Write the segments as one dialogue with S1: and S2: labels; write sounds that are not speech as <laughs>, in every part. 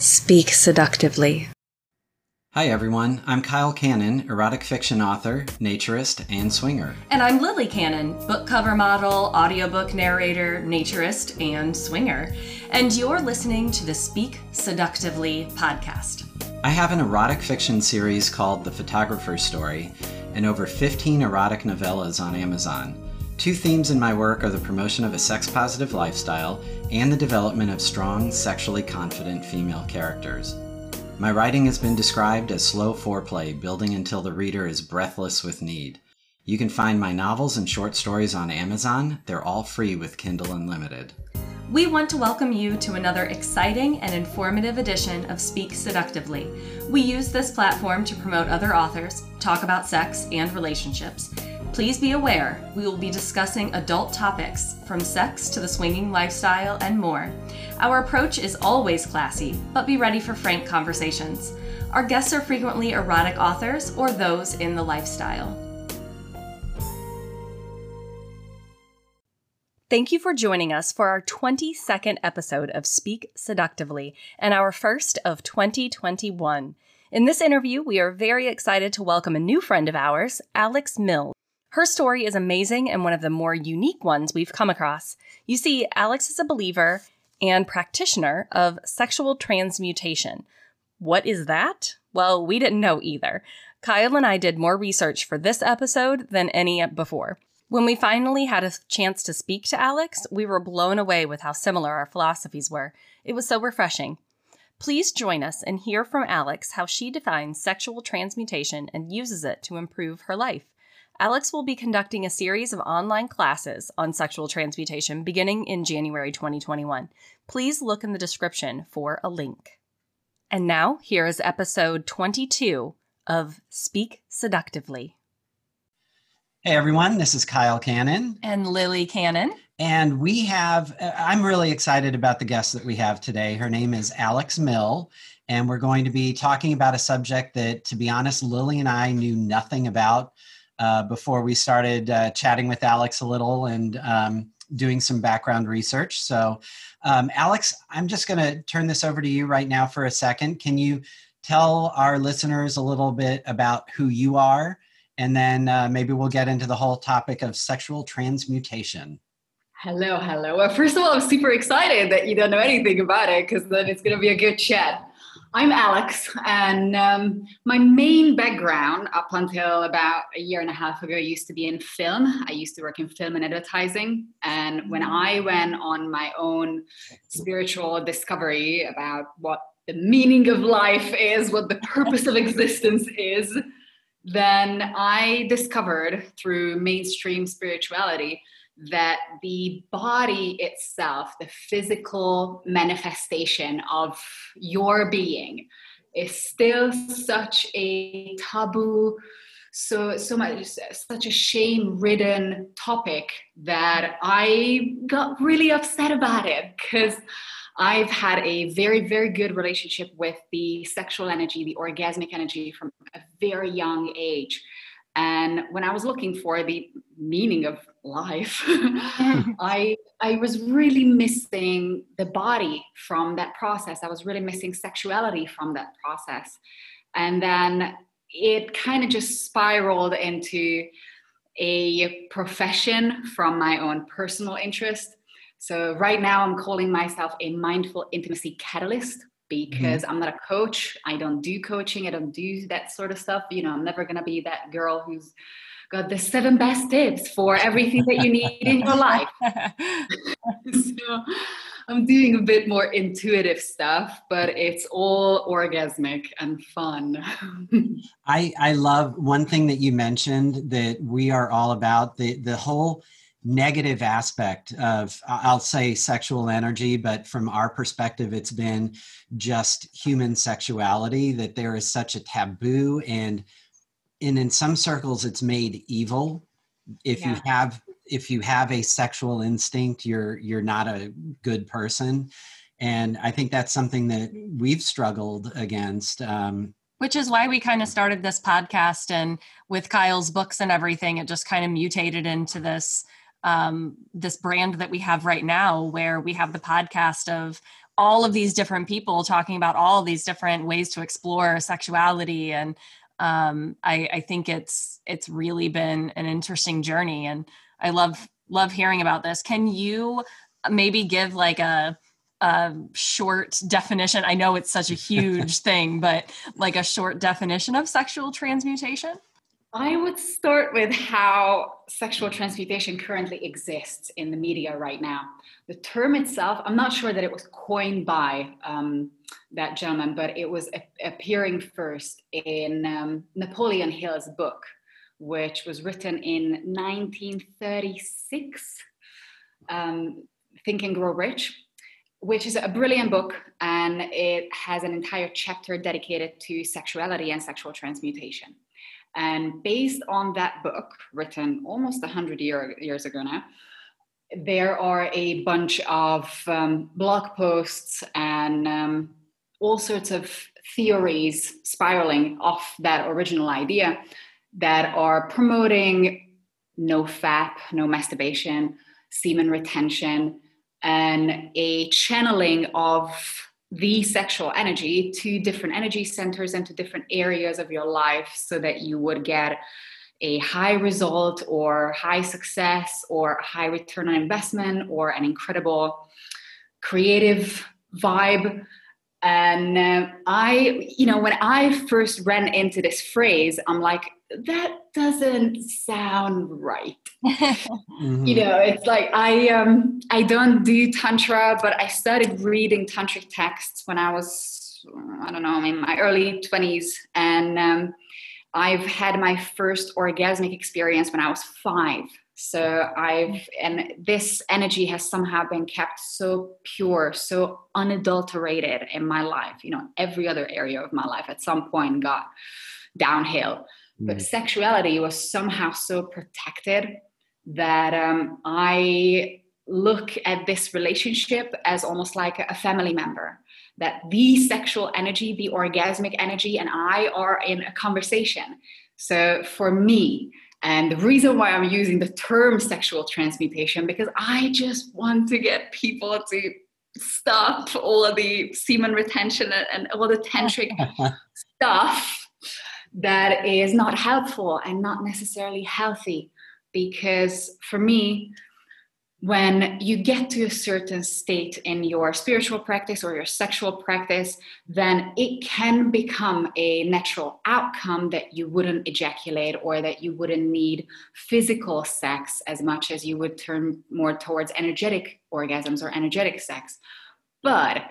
S1: Speak seductively.
S2: Hi, everyone. I'm Kyle Cannon, erotic fiction author, naturist, and swinger.
S3: And I'm Lily Cannon, book cover model, audiobook narrator, naturist, and swinger. And you're listening to the Speak Seductively podcast.
S2: I have an erotic fiction series called The Photographer's Story and over 15 erotic novellas on Amazon. Two themes in my work are the promotion of a sex positive lifestyle and the development of strong, sexually confident female characters. My writing has been described as slow foreplay, building until the reader is breathless with need. You can find my novels and short stories on Amazon. They're all free with Kindle Unlimited.
S3: We want to welcome you to another exciting and informative edition of Speak Seductively. We use this platform to promote other authors, talk about sex and relationships, Please be aware, we will be discussing adult topics from sex to the swinging lifestyle and more. Our approach is always classy, but be ready for frank conversations. Our guests are frequently erotic authors or those in the lifestyle. Thank you for joining us for our 22nd episode of Speak Seductively and our first of 2021. In this interview, we are very excited to welcome a new friend of ours, Alex Mills. Her story is amazing and one of the more unique ones we've come across. You see, Alex is a believer and practitioner of sexual transmutation. What is that? Well, we didn't know either. Kyle and I did more research for this episode than any before. When we finally had a chance to speak to Alex, we were blown away with how similar our philosophies were. It was so refreshing. Please join us and hear from Alex how she defines sexual transmutation and uses it to improve her life. Alex will be conducting a series of online classes on sexual transmutation beginning in January 2021. Please look in the description for a link. And now, here is episode 22 of Speak Seductively.
S2: Hey everyone, this is Kyle Cannon.
S3: And Lily Cannon.
S2: And we have, uh, I'm really excited about the guest that we have today. Her name is Alex Mill, and we're going to be talking about a subject that, to be honest, Lily and I knew nothing about uh, before we started uh, chatting with Alex a little and um, doing some background research. So, um, Alex, I'm just going to turn this over to you right now for a second. Can you tell our listeners a little bit about who you are? And then uh, maybe we'll get into the whole topic of sexual transmutation.
S4: Hello, hello. Well, first of all, I'm super excited that you don't know anything about it because then it's going to be a good chat. I'm Alex, and um, my main background up until about a year and a half ago used to be in film. I used to work in film and advertising. And when I went on my own spiritual discovery about what the meaning of life is, what the purpose of existence is, then I discovered through mainstream spirituality that the body itself, the physical manifestation of your being, is still such a taboo, so so much such a shame-ridden topic that I got really upset about it because I've had a very, very good relationship with the sexual energy, the orgasmic energy from a very young age. And when I was looking for the meaning of life, <laughs> I I was really missing the body from that process. I was really missing sexuality from that process. And then it kind of just spiraled into a profession from my own personal interest. So right now I'm calling myself a mindful intimacy catalyst because mm-hmm. I'm not a coach. I don't do coaching. I don't do that sort of stuff. You know, I'm never going to be that girl who's got the seven best tips for everything that you need in your life. <laughs> so I'm doing a bit more intuitive stuff, but it's all orgasmic and fun. <laughs>
S2: I I love one thing that you mentioned that we are all about the the whole negative aspect of i'll say sexual energy but from our perspective it's been just human sexuality that there is such a taboo and and in some circles it's made evil if yeah. you have if you have a sexual instinct you're you're not a good person and i think that's something that we've struggled against um,
S3: which is why we kind of started this podcast and with kyle's books and everything it just kind of mutated into this um, this brand that we have right now where we have the podcast of all of these different people talking about all these different ways to explore sexuality and um, I, I think it's it's really been an interesting journey and i love love hearing about this. Can you maybe give like a a short definition? I know it's such a <laughs> huge thing but like a short definition of sexual transmutation
S4: I would start with how sexual transmutation currently exists in the media right now. The term itself, I'm not sure that it was coined by um, that gentleman, but it was a- appearing first in um, Napoleon Hill's book, which was written in 1936, um, Think and Grow Rich, which is a brilliant book. And it has an entire chapter dedicated to sexuality and sexual transmutation. And based on that book, written almost 100 year, years ago now, there are a bunch of um, blog posts and um, all sorts of theories spiraling off that original idea that are promoting NoFap, no masturbation, semen retention, and a channeling of the sexual energy to different energy centers and to different areas of your life so that you would get a high result or high success or high return on investment or an incredible creative vibe. And uh, i you know when i first ran into this phrase i'm like that doesn't sound right. <laughs> Mm-hmm. you know it's like i um i don't do tantra but i started reading tantric texts when i was i don't know in my early 20s and um, i've had my first orgasmic experience when i was five. So i've and this energy has somehow been kept so pure so unadulterated in my life you know every other area of my life at some point got downhill but mm. sexuality was somehow so protected that um, I look at this relationship as almost like a family member. That the sexual energy, the orgasmic energy, and I are in a conversation. So for me, and the reason why I'm using the term sexual transmutation, because I just want to get people to stop all of the semen retention and all the tantric <laughs> stuff that is not helpful and not necessarily healthy. Because for me, when you get to a certain state in your spiritual practice or your sexual practice, then it can become a natural outcome that you wouldn't ejaculate or that you wouldn't need physical sex as much as you would turn more towards energetic orgasms or energetic sex. But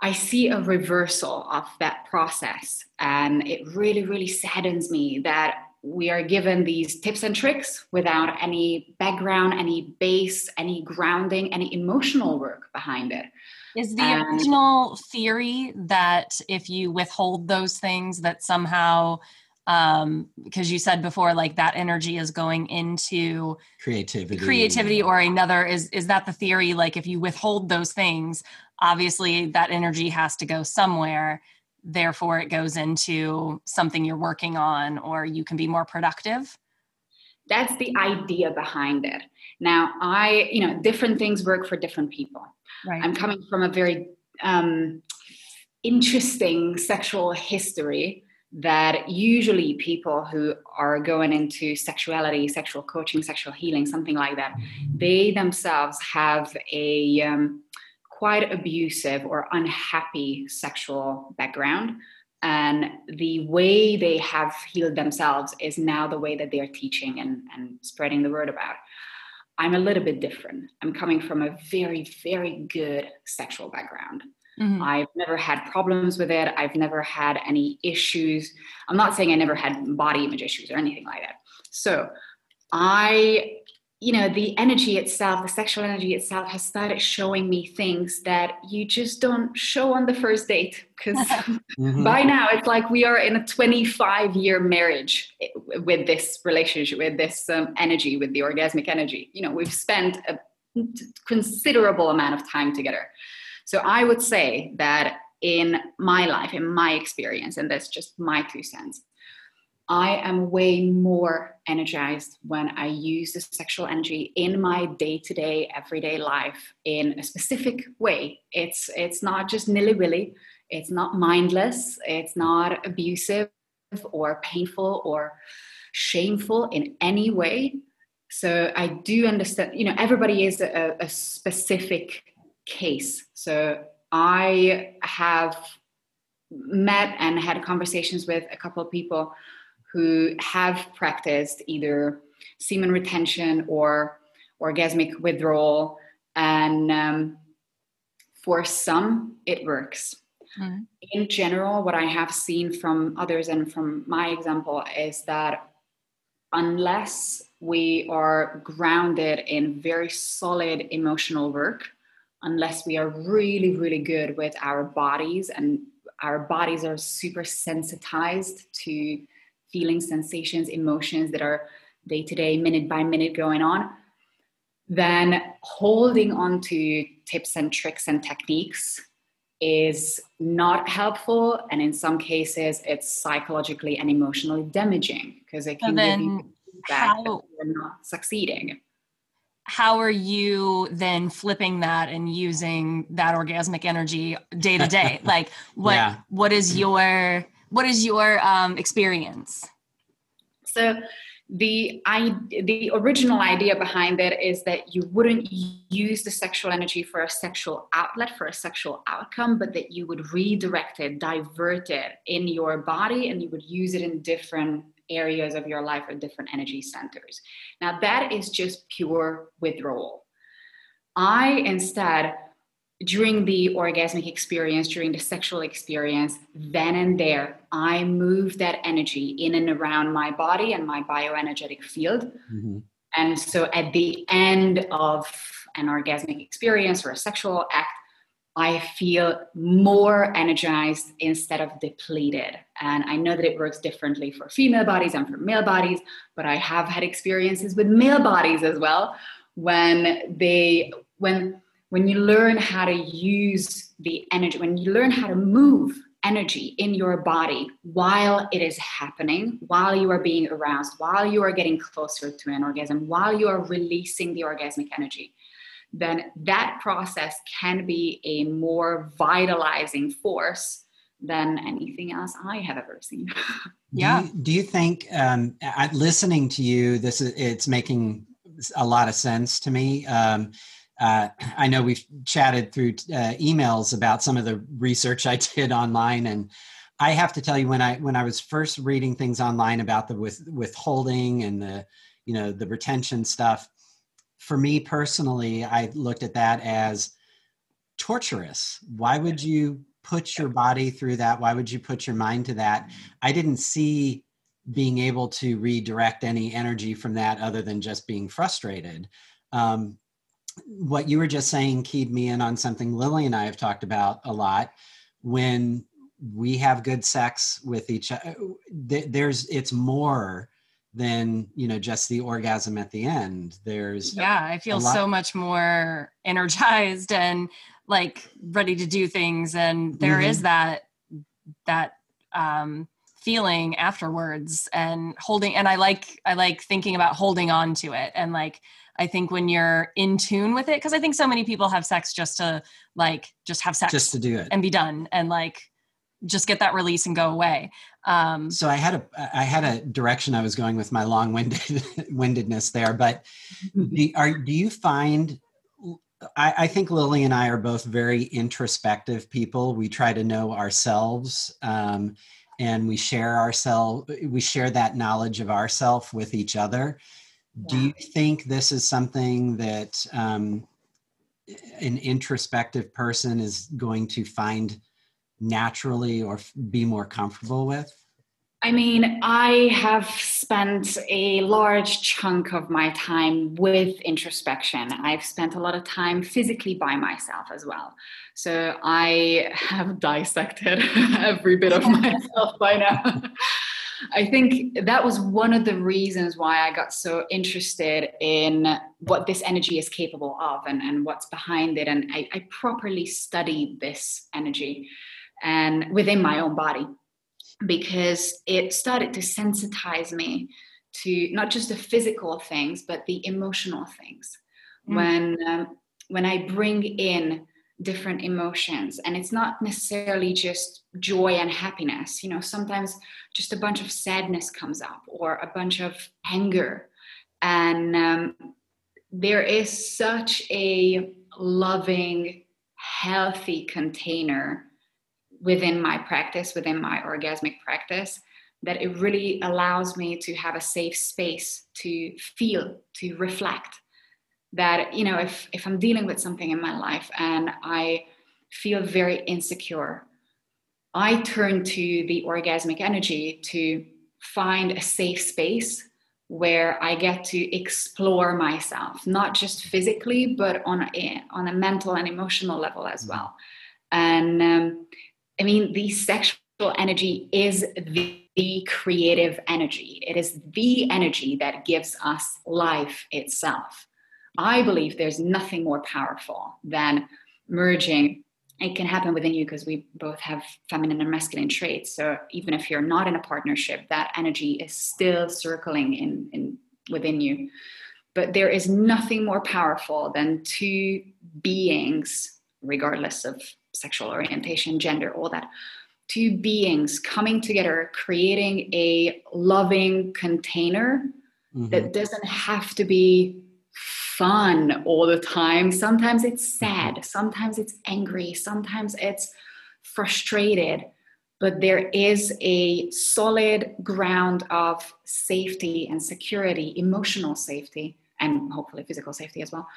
S4: I see a reversal of that process. And it really, really saddens me that we are given these tips and tricks without any background, any base, any grounding, any emotional work behind it.
S3: Is the and original theory that if you withhold those things, that somehow, um, because you said before, like that energy is going into
S2: creativity,
S3: creativity, or another is is that the theory? Like if you withhold those things, obviously that energy has to go somewhere. Therefore it goes into something you're working on or you can be more productive.
S4: That's the idea behind it. Now i you know different things work for different people. Right. i'm coming from a very um, interesting sexual history that usually people who are going into sexuality, sexual coaching, sexual healing, something like that, they themselves have a um, quite abusive or unhappy sexual background. And the way they have healed themselves is now the way that they're teaching and, and spreading the word about. I'm a little bit different. I'm coming from a very, very good sexual background. Mm-hmm. I've never had problems with it. I've never had any issues. I'm not saying I never had body image issues or anything like that. So I you know the energy itself the sexual energy itself has started showing me things that you just don't show on the first date because <laughs> mm-hmm. by now it's like we are in a 25 year marriage with this relationship with this um, energy with the orgasmic energy you know we've spent a considerable amount of time together so i would say that in my life in my experience and that's just my two cents I am way more energized when I use the sexual energy in my day-to-day, everyday life in a specific way. It's it's not just nilly-willy, it's not mindless, it's not abusive or painful or shameful in any way. So I do understand, you know, everybody is a, a specific case. So I have met and had conversations with a couple of people who have practiced either semen retention or orgasmic withdrawal. And um, for some, it works. Mm-hmm. In general, what I have seen from others and from my example is that unless we are grounded in very solid emotional work, unless we are really, really good with our bodies and our bodies are super sensitized to feelings, sensations, emotions that are day to day, minute by minute going on, then holding on to tips and tricks and techniques is not helpful. And in some cases, it's psychologically and emotionally damaging because it can give you that you're not succeeding
S3: how are you then flipping that and using that orgasmic energy day to day <laughs> like what yeah. what is your what is your um, experience
S4: so the I, the original idea behind it is that you wouldn't use the sexual energy for a sexual outlet for a sexual outcome but that you would redirect it divert it in your body and you would use it in different areas of your life or different energy centers. Now, that is just pure withdrawal. I instead, during the orgasmic experience, during the sexual experience, then and there, I move that energy in and around my body and my bioenergetic field. Mm-hmm. And so at the end of an orgasmic experience or a sexual act, I feel more energized instead of depleted. And I know that it works differently for female bodies and for male bodies, but I have had experiences with male bodies as well when they when when you learn how to use the energy, when you learn how to move energy in your body while it is happening, while you are being aroused, while you are getting closer to an orgasm, while you are releasing the orgasmic energy then that process can be a more vitalizing force than anything else I have ever seen. <laughs>
S3: yeah.
S2: Do you, do you think um, listening to you, this is it's making a lot of sense to me. Um, uh, I know we've chatted through uh, emails about some of the research I did online, and I have to tell you when I when I was first reading things online about the with withholding and the you know the retention stuff, for me personally, I looked at that as torturous. Why would you put your body through that? Why would you put your mind to that? I didn't see being able to redirect any energy from that other than just being frustrated. Um, what you were just saying keyed me in on something Lily and I have talked about a lot. When we have good sex with each other, there's it's more than you know just the orgasm at the end there's
S3: yeah i feel so much more energized and like ready to do things and there mm-hmm. is that that um feeling afterwards and holding and i like i like thinking about holding on to it and like i think when you're in tune with it because i think so many people have sex just to like just have sex
S2: just to do it
S3: and be done and like just get that release and go away
S2: um, so I had a I had a direction I was going with my long winded <laughs> windedness there, but <laughs> do, are do you find? I, I, think Lily and I are both very introspective people. We try to know ourselves, um, and we share ourselves. We share that knowledge of ourself with each other. Yeah. Do you think this is something that um, an introspective person is going to find naturally or be more comfortable with?
S4: I mean, I have spent a large chunk of my time with introspection. I've spent a lot of time physically by myself as well. So I have <laughs> dissected <laughs> every bit of <laughs> myself by now. I think that was one of the reasons why I got so interested in what this energy is capable of and, and what's behind it. And I, I properly studied this energy and within my own body because it started to sensitize me to not just the physical things but the emotional things mm. when um, when i bring in different emotions and it's not necessarily just joy and happiness you know sometimes just a bunch of sadness comes up or a bunch of anger and um, there is such a loving healthy container within my practice within my orgasmic practice that it really allows me to have a safe space to feel to reflect that you know if if i'm dealing with something in my life and i feel very insecure i turn to the orgasmic energy to find a safe space where i get to explore myself not just physically but on a on a mental and emotional level as mm-hmm. well and um, i mean the sexual energy is the the creative energy. It is the energy that gives us life itself. I believe there's nothing more powerful than merging. It can happen within you because we both have feminine and masculine traits. So even if you're not in a partnership, that energy is still circling in, in within you. But there is nothing more powerful than two beings, regardless of sexual orientation, gender, all that, two beings coming together, creating a loving container mm-hmm. that doesn't have to be fun all the time. Sometimes it's sad, sometimes it's angry, sometimes it's frustrated. But there is a solid ground of safety and security, emotional safety, and hopefully physical safety as well,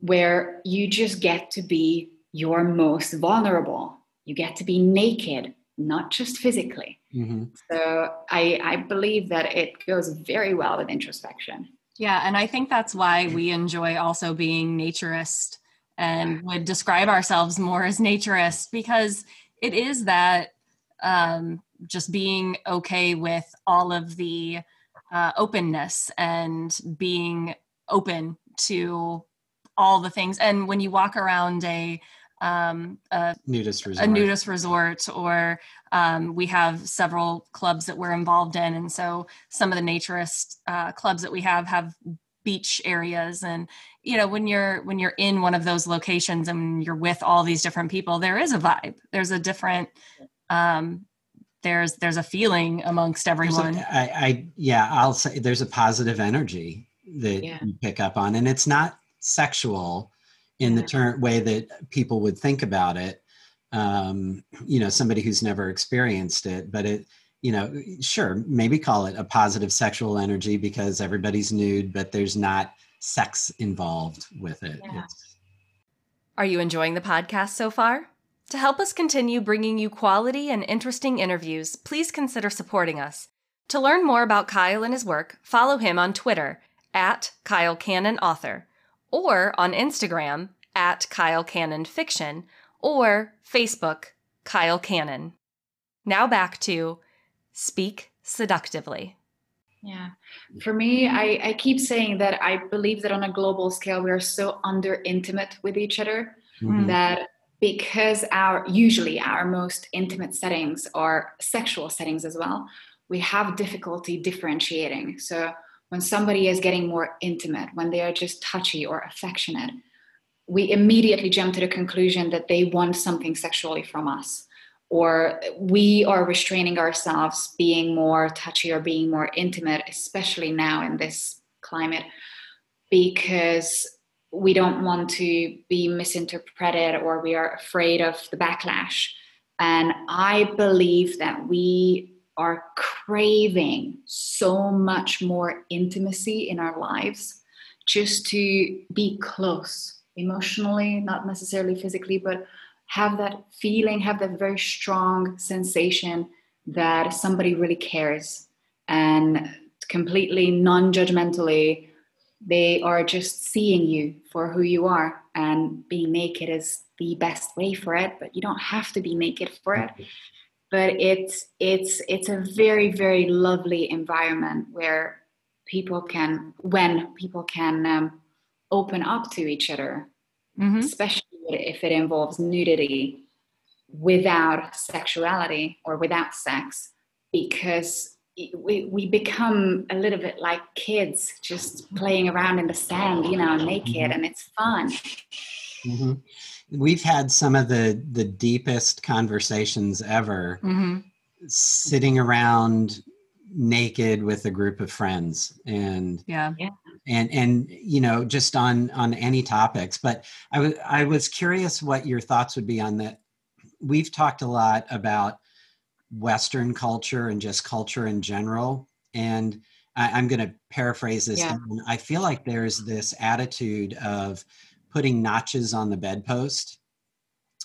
S4: where you just get to be your most vulnerable. You get to be naked not just physically. Mm-hmm. So I, I believe that it goes very well with introspection.
S3: Yeah, and I think that's why we enjoy also being naturist and would describe ourselves more as naturist because it is that um, just being okay with all of the uh, openness and being open to all the things. And when you walk around a um, a
S2: nudist resort,
S3: a nudist resort or um, we have several clubs that we're involved in. And so some of the naturist uh, clubs that we have have beach areas. And you know when you're when you're in one of those locations and you're with all these different people there is a vibe. There's a different um there's there's a feeling amongst everyone.
S2: a, I, I yeah i'll say there's a positive energy that yeah. you pick up on. And it's not sexual in the term way that people would think about it um, you know somebody who's never experienced it but it you know sure maybe call it a positive sexual energy because everybody's nude but there's not sex involved with it. Yeah.
S3: are you enjoying the podcast so far? To help us continue bringing you quality and interesting interviews please consider supporting us. To learn more about kyle and his work follow him on twitter at kyle cannon author or on Instagram at Kyle Cannon Fiction or Facebook Kyle Cannon. Now back to Speak Seductively.
S4: Yeah. For me, I, I keep saying that I believe that on a global scale, we are so under intimate with each other mm-hmm. that because our usually our most intimate settings are sexual settings as well, we have difficulty differentiating. So when somebody is getting more intimate, when they are just touchy or affectionate, we immediately jump to the conclusion that they want something sexually from us. Or we are restraining ourselves being more touchy or being more intimate, especially now in this climate, because we don't want to be misinterpreted or we are afraid of the backlash. And I believe that we are craving so much more intimacy in our lives just to be close emotionally, not necessarily physically, but have that feeling, have that very strong sensation that somebody really cares and completely non judgmentally, they are just seeing you for who you are. And being naked is the best way for it, but you don't have to be naked for it but it's it's it's a very very lovely environment where people can when people can um, open up to each other mm-hmm. especially if it involves nudity without sexuality or without sex because we, we become a little bit like kids just playing around in the sand you know naked mm-hmm. and it's fun
S2: mm-hmm. We've had some of the the deepest conversations ever mm-hmm. sitting around naked with a group of friends and
S3: yeah.
S2: And and you know just on on any topics. But i was i was curious what your thoughts would be on that. We've talked a lot about western culture and just culture in general. And I, am going to paraphrase this yeah. i feel like there's this attitude of putting notches on the bedpost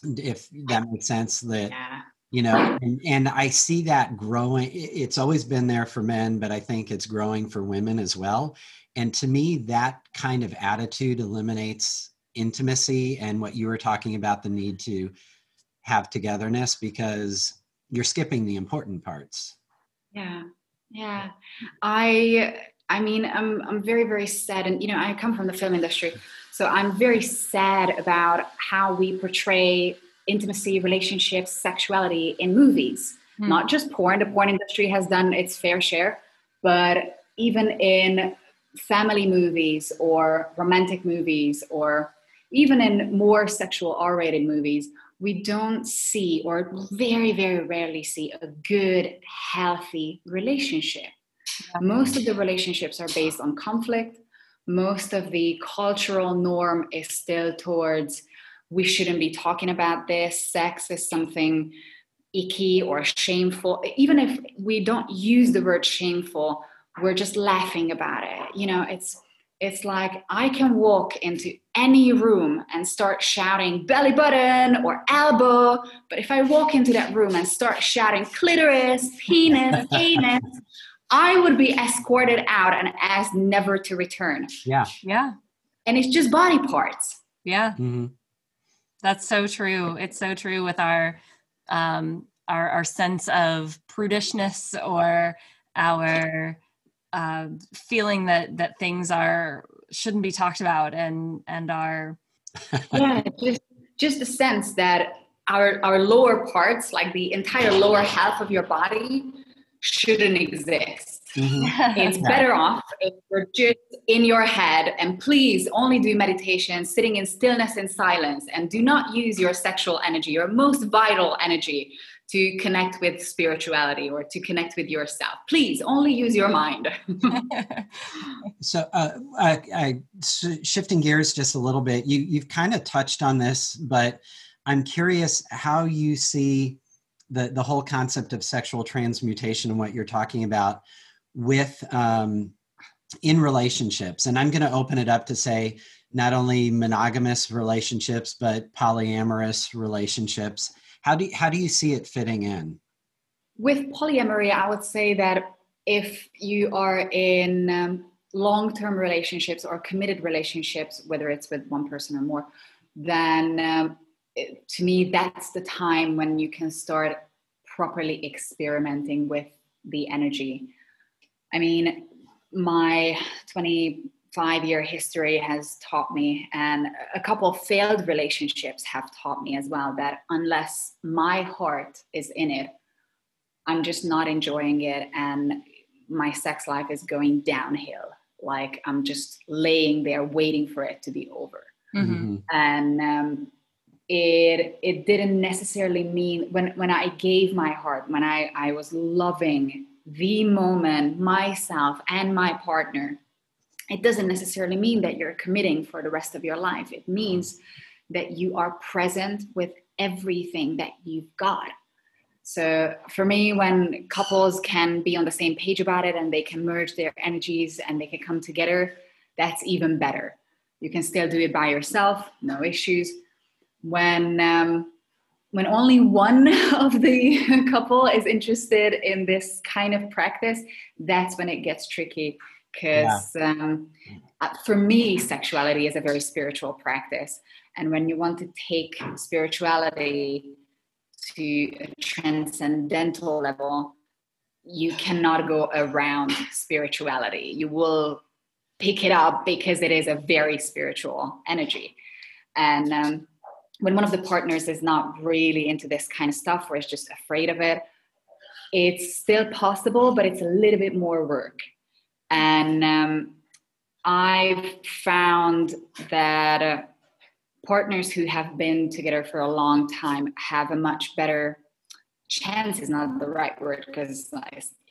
S2: if that makes sense that yeah. you know and, and i see that growing it's always been there for men but i think it's growing for women as well. And to me that kind of attitude eliminates intimacy and what you were talking about the need to have togetherness because you're skipping the important parts.
S4: Yeah. Yeah. I i mean i'm i'm very very sad and you know i come from the film industry so i'm very sad about how we portray intimacy, relationships, sexuality in movies. Mm. Not just porn. The porn industry has done its fair share, but even in family movies or romantic movies or even in more sexual R-rated movies, we don't see or very, very rarely see a good, healthy relationship. Most of the relationships are based on conflict. Most of the cultural norm is still towards we shouldn't be talking about this. Sex is something icky or shameful. Even if we don't use the word shameful, we're just laughing about it. You know, it's it's like I can walk into any room and start shouting belly button or elbow, but if I walk into that room and start shouting clitoris, penis, <laughs> anus, I would be escorted out and asked never to return.
S2: Yeah.
S3: Yeah.
S4: And it's just body parts.
S3: Yeah. Mm-hmm. That's so true. It's so true with our um, our, our sense of prudishness or our uh, feeling that that things are shouldn't be talked about and and are <laughs>
S4: yeah just just the sense that our our lower parts like the entire lower half of your body shouldn't exist. Mm-hmm. it's better off if you're just in your head and please only do meditation sitting in stillness and silence and do not use your sexual energy your most vital energy to connect with spirituality or to connect with yourself. Please only use your mind. <laughs> <laughs>
S2: So uh, I, I, shifting gears just a little bit you, you've kind of touched on this but i'm curious how you see the, the whole concept of sexual transmutation and what you're talking about with um, in relationships. And i'm going to open it up to say not only monogamous relationships but polyamorous relationships. How do you, how do you see it fitting in?
S4: With polyamory i would say that if you are in um, long-term relationships or committed relationships whether it's with one person or more then um, it, to me that's the time when you can start properly experimenting with the energy I mean, my 25 year history has taught me, and a couple of failed relationships have taught me as well, that unless my heart is in it, I'm just not enjoying it. And my sex life is going downhill. Like I'm just laying there waiting for it to be over. Mm-hmm. mm-hmm. And um, it it didn't necessarily mean when when I gave my heart, when I I was loving the moment, myself, and my partner, it doesn't necessarily mean that you're committing for the rest of your life. It means that you are present with everything that you've got. So, for me, when couples can be on the same page about it and they can merge their energies and they can come together, that's even better. You can still do it by yourself, no issues. When um, when only one <laughs> of the <laughs> couple is interested in this kind of practice, that's when it gets tricky. Because yeah. um, uh, for me, sexuality is a very spiritual practice. And when you want to take spirituality to a transcendental level, you cannot go around spirituality. You will pick it up because it is a very spiritual energy. And um, when one of the partners is not really into this kind of stuff or is just afraid of it, it's still possible, but it's a little bit more work. And um, I've found that uh, partners who have been together for a long time have a much better chance is not the right word because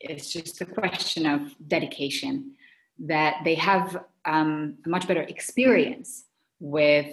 S4: it's just a question of dedication that they have um, a much better experience with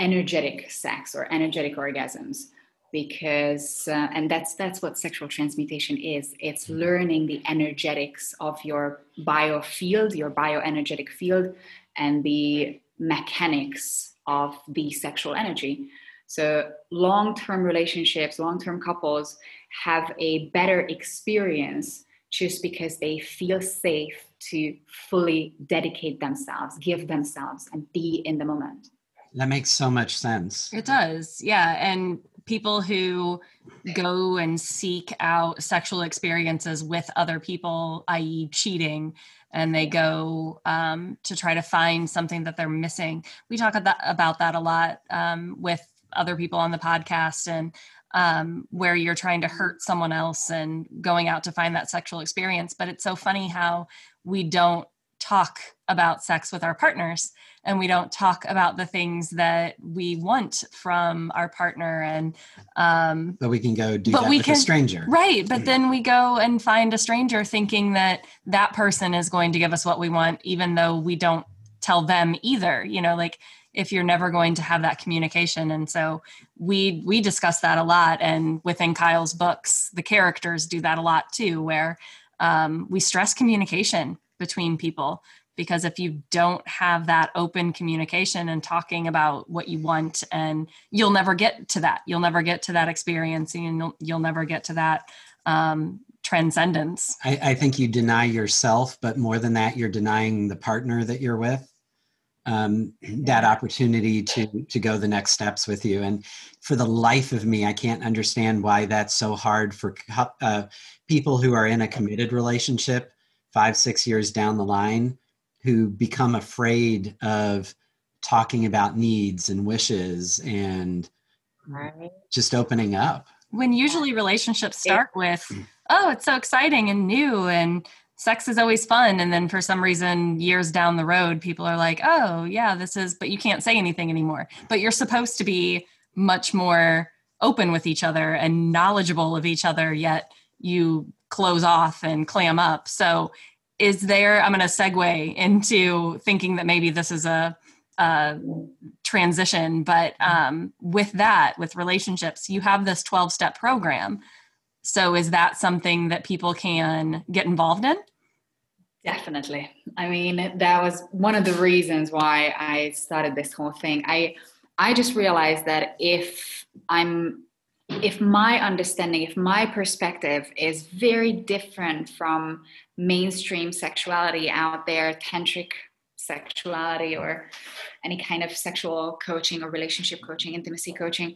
S4: energetic sex or energetic orgasms because uh, and that's that's what sexual transmutation is. It's learning the energetics of your biofield your bioenergetic field and the mechanics of the sexual energy. So long-term relationships long-term couples have a better experience just because they feel safe to fully dedicate themselves give themselves and be in the moment
S2: that makes so much sense.
S3: It does. Yeah. And people who go and seek out sexual experiences with other people, i.e., cheating, and they go um, to try to find something that they're missing. We talk about that a lot um, with other people on the podcast and um, where you're trying to hurt someone else and going out to find that sexual experience. But it's so funny how we don't talk about sex with our partners and we don't talk about the things that we want from our partner and um
S2: but we can go do but that we with can, a stranger.
S3: Right but then we go and find a stranger thinking that that person is going to give us what we want even though we don't tell them either you know like if you're never going to have that communication. And so we we discuss that a lot and within kyle's books the characters do that a lot too where um, we stress communication between people because if you don't have that open communication and talking about what you want and you'll never get to that. You'll never get to that experience and you'll, you'll never get to that um, transcendence.
S2: I, I, think you deny yourself but more than that you're denying the partner that you're with um, that opportunity to to go the next steps with you. And for the life of me i can't understand why that's so hard for uh, people who are in a committed relationship five six years down the line who become afraid of talking about needs and wishes and right. just opening up.
S3: When usually relationships start with oh it's so exciting and new and sex is always fun and then for some reason years down the road people are like oh yeah this is but you can't say anything anymore. But you're supposed to be much more open with each other and knowledgeable of each other yet you close off and clam up. So is there i'm going to segue into thinking that maybe this is a, a transition but um, with that with relationships you have this 12 step program. So is that something that people can get involved in?
S4: Definitely. I mean that was one of the reasons why i started this whole thing. I i just realized that if i'm if my understanding, if my perspective is very different from mainstream sexuality out there, tantric sexuality, or any kind of sexual coaching or relationship coaching, intimacy coaching,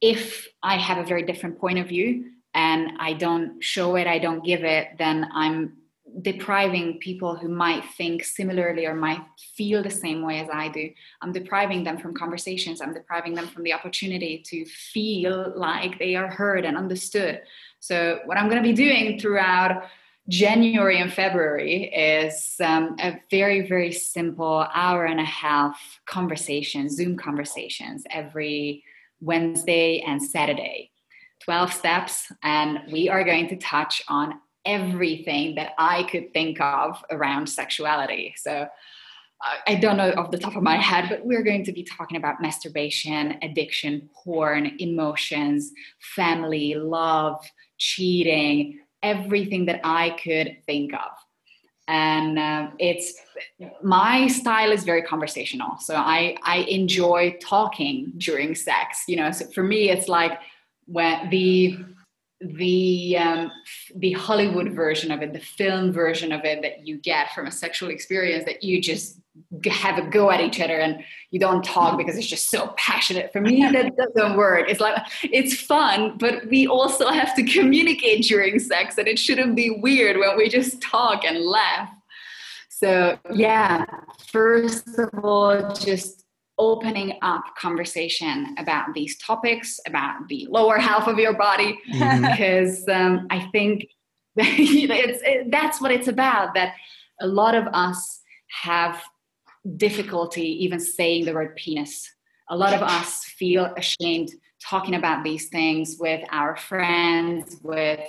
S4: if I have a very different point of view and I don't show it, I don't give it, then I'm depriving people who might think similarly or might feel the same way as I do. I'm depriving them from conversations. I'm depriving them from the opportunity to feel like they are heard and understood. So, what I'm going to be doing throughout January and February is um, a very, very simple hour and a half conversation, Zoom conversations every Wednesday and Saturday. 12 steps, and we are going to touch on everything that I could think of around sexuality. So I don't know off the top of my head, but we're going to be talking about masturbation, addiction, porn, emotions, family, love, cheating, everything that I could think of. And uh, it's my style is very conversational. So I, I enjoy talking during sex. You know, so for me, it's like when the the um, the Hollywood version of it, the film version of it that you get from a sexual experience that you just have a go at each other and you don't talk because it's just so passionate. For me, that doesn't work. It's like it's fun, but we also have to communicate during sex, and it shouldn't be weird when we just talk and laugh. So yeah, first of all, just opening up conversation about these topics, about the lower half of your body, <laughs> because um, I think <laughs> it's, it, that's what it's about. That a lot of us have difficulty even saying the word penis. A lot of us feel ashamed talking about these things with our friends, with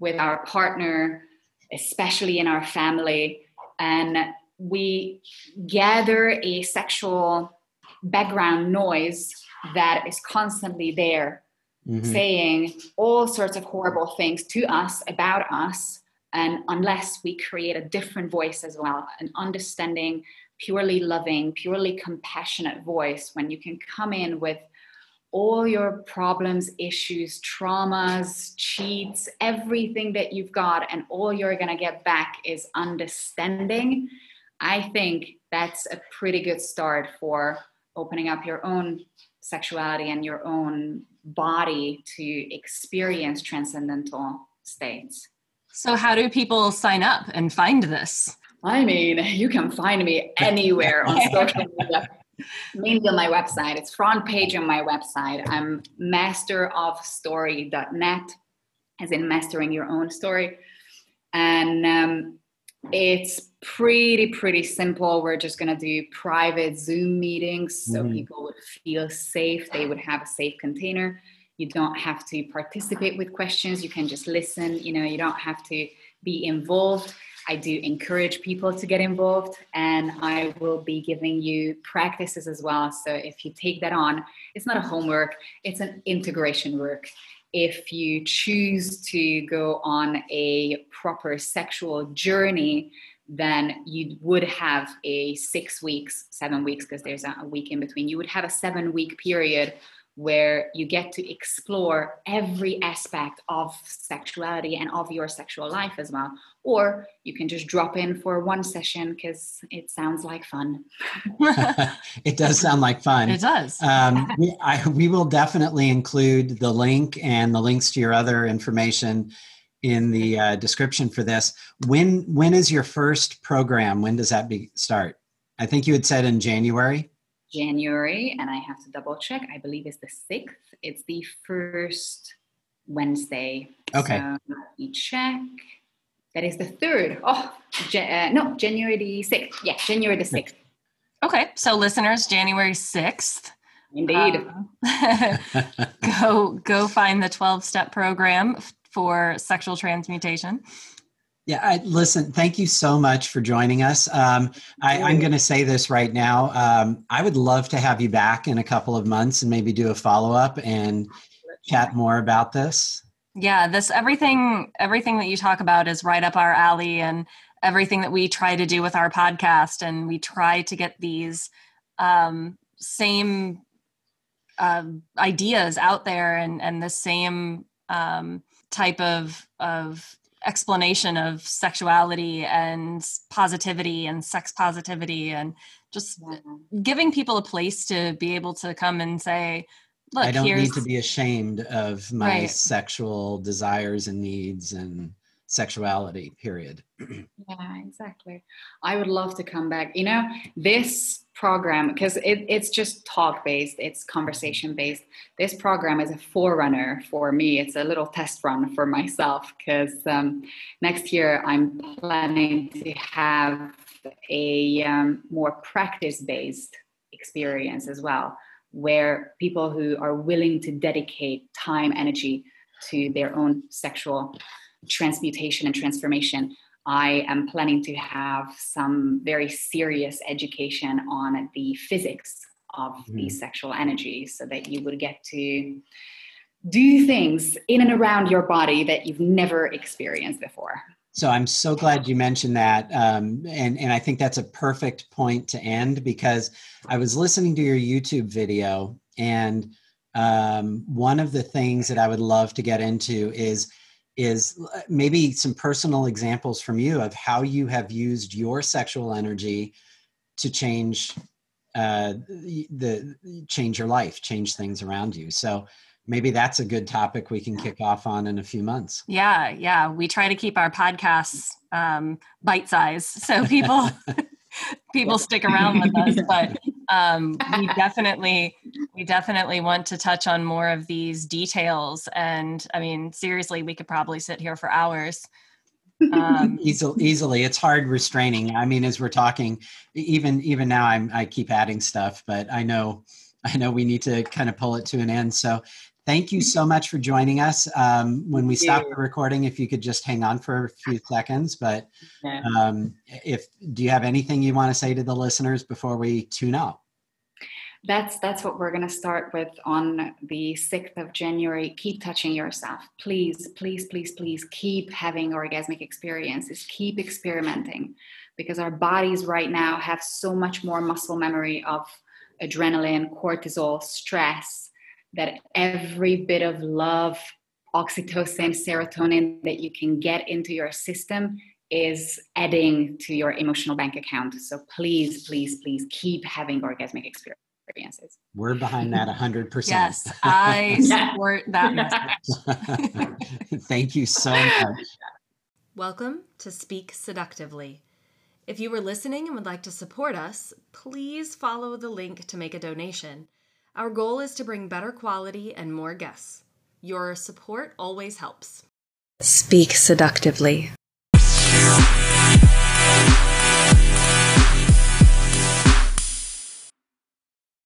S4: with our partner, especially in our family, and we gather a sexual background noise that is constantly there
S2: Mhm.
S4: saying all sorts of horrible things to us about us and unless we create a different voice as well an understanding purely loving purely compassionate voice when you can come in with all your problems issues traumas cheats everything that you've got and all you're going to get back is understanding i think that's a pretty good start for opening up your own sexuality and your own body to experience transcendental states.
S3: So, how do people sign up and find this?
S4: I mean, you can find me anywhere on <laughs> social media. Mainly on my website. It's front page on my website. I'm masterofstory.net, as in mastering your own story. And um, it's pretty, pretty simple. We're just going to do private Zoom meetings so
S2: Mhm.
S4: people would feel safe. They would have a safe container. You don't have to participate with questions. You can just listen. You know, you don't have to be involved. I do encourage people to get involved, and I will be giving you practices as well. So if you take that on, it's not a homework, it's an integration work. If you choose to go on a proper sexual journey, then you would have a six weeks, seven weeks, because there's a week in between. You would have a seven week period where you get to explore every aspect of sexuality and of your sexual life as well. Or you can just drop in for one session because it sounds like fun. <laughs>
S2: it does sound like fun.
S3: it does.
S2: Um, we, I, we will definitely include the link and the links to your other information in the uh, description for this. When when is your first program? When does that be start? I think you had said in January.
S4: January, and I have to double check. I believe it's the sixth. It's the first Wednesday.
S2: Okay.
S4: So let me check. That is the third. Oh, Ja- uh, no, January the sixth. Yeah, January the sixth.
S3: okay, so listeners, January 6th.
S4: Indeed.
S3: um, <laughs> go go find the 12 step program for sexual transmutation.
S2: Yeah, I, listen, thank you so much for joining us. Um, I, I'm going to say this right now. Um, I would love to have you back in a couple of months and maybe do a follow up and chat more about this.
S3: Yeah, this everything everything that you talk about is right up our alley and everything that we try to do with our podcast and we try to get these um, same um, ideas out there and and the same um, type of of explanation of sexuality and positivity and sex positivity and just giving people a place to be able to come and say look
S2: I don't
S3: here's
S2: need to be ashamed of my
S3: Right.
S2: sexual desires and needs and sexuality, period. <clears throat>
S4: Yeah, exactly. I would love to come back. You know, this program, because it, it's just talk based, it's conversation based. This program is a forerunner for me. It's a little test run for myself because um, next year I'm planning to have a um, more practice based experience as well, where people who are willing to dedicate time, energy to their own sexual transmutation and transformation I am planning to have some very serious education on the physics of the sexual energy so that you would get to do things in and around your body that you've never experienced before.
S2: So I'm so glad you mentioned that, um, and and I think that's a perfect point to end because I was listening to your YouTube video, and um, one of the things that I would love to get into is is maybe some personal examples from you of how you have used your sexual energy to change uh, the change your life, change things around you. So maybe that's a good topic we can kick off on in a few months.
S3: Yeah, yeah. We try to keep our podcasts um, bite size so people <laughs> people stick around with us. But um, we <laughs> definitely we definitely want to touch on more of these details. And I mean, seriously, we could probably sit here for hours.
S2: Um, <laughs> easily, easily, it's hard restraining. I mean, as we're talking, even even now, I'm I keep adding stuff, but I know I know we need to kind of pull it to an end. So thank you so much for joining us. Um, when we stop the recording, if you could just hang on for a few seconds, but um, if do you have anything you want to say to the listeners before we tune out?
S4: That's that's what we're going to start with on the 6th of January. Keep touching yourself. Please, please, please, please keep having orgasmic experiences. Keep experimenting because our bodies right now have so much more muscle memory of adrenaline, cortisol, stress, that every bit of love, oxytocin, serotonin that you can get into your system is adding to your emotional bank account. So please, please, please keep having orgasmic experiences.
S2: We're behind that 100%. <laughs>
S3: yes, I <laughs> support that message. <laughs>
S2: Thank you so much.
S3: Welcome to Speak Seductively. If you were listening and would like to support us, please follow the link to make a donation. Our goal is to bring better quality and more guests. Your support always helps.
S1: Speak seductively.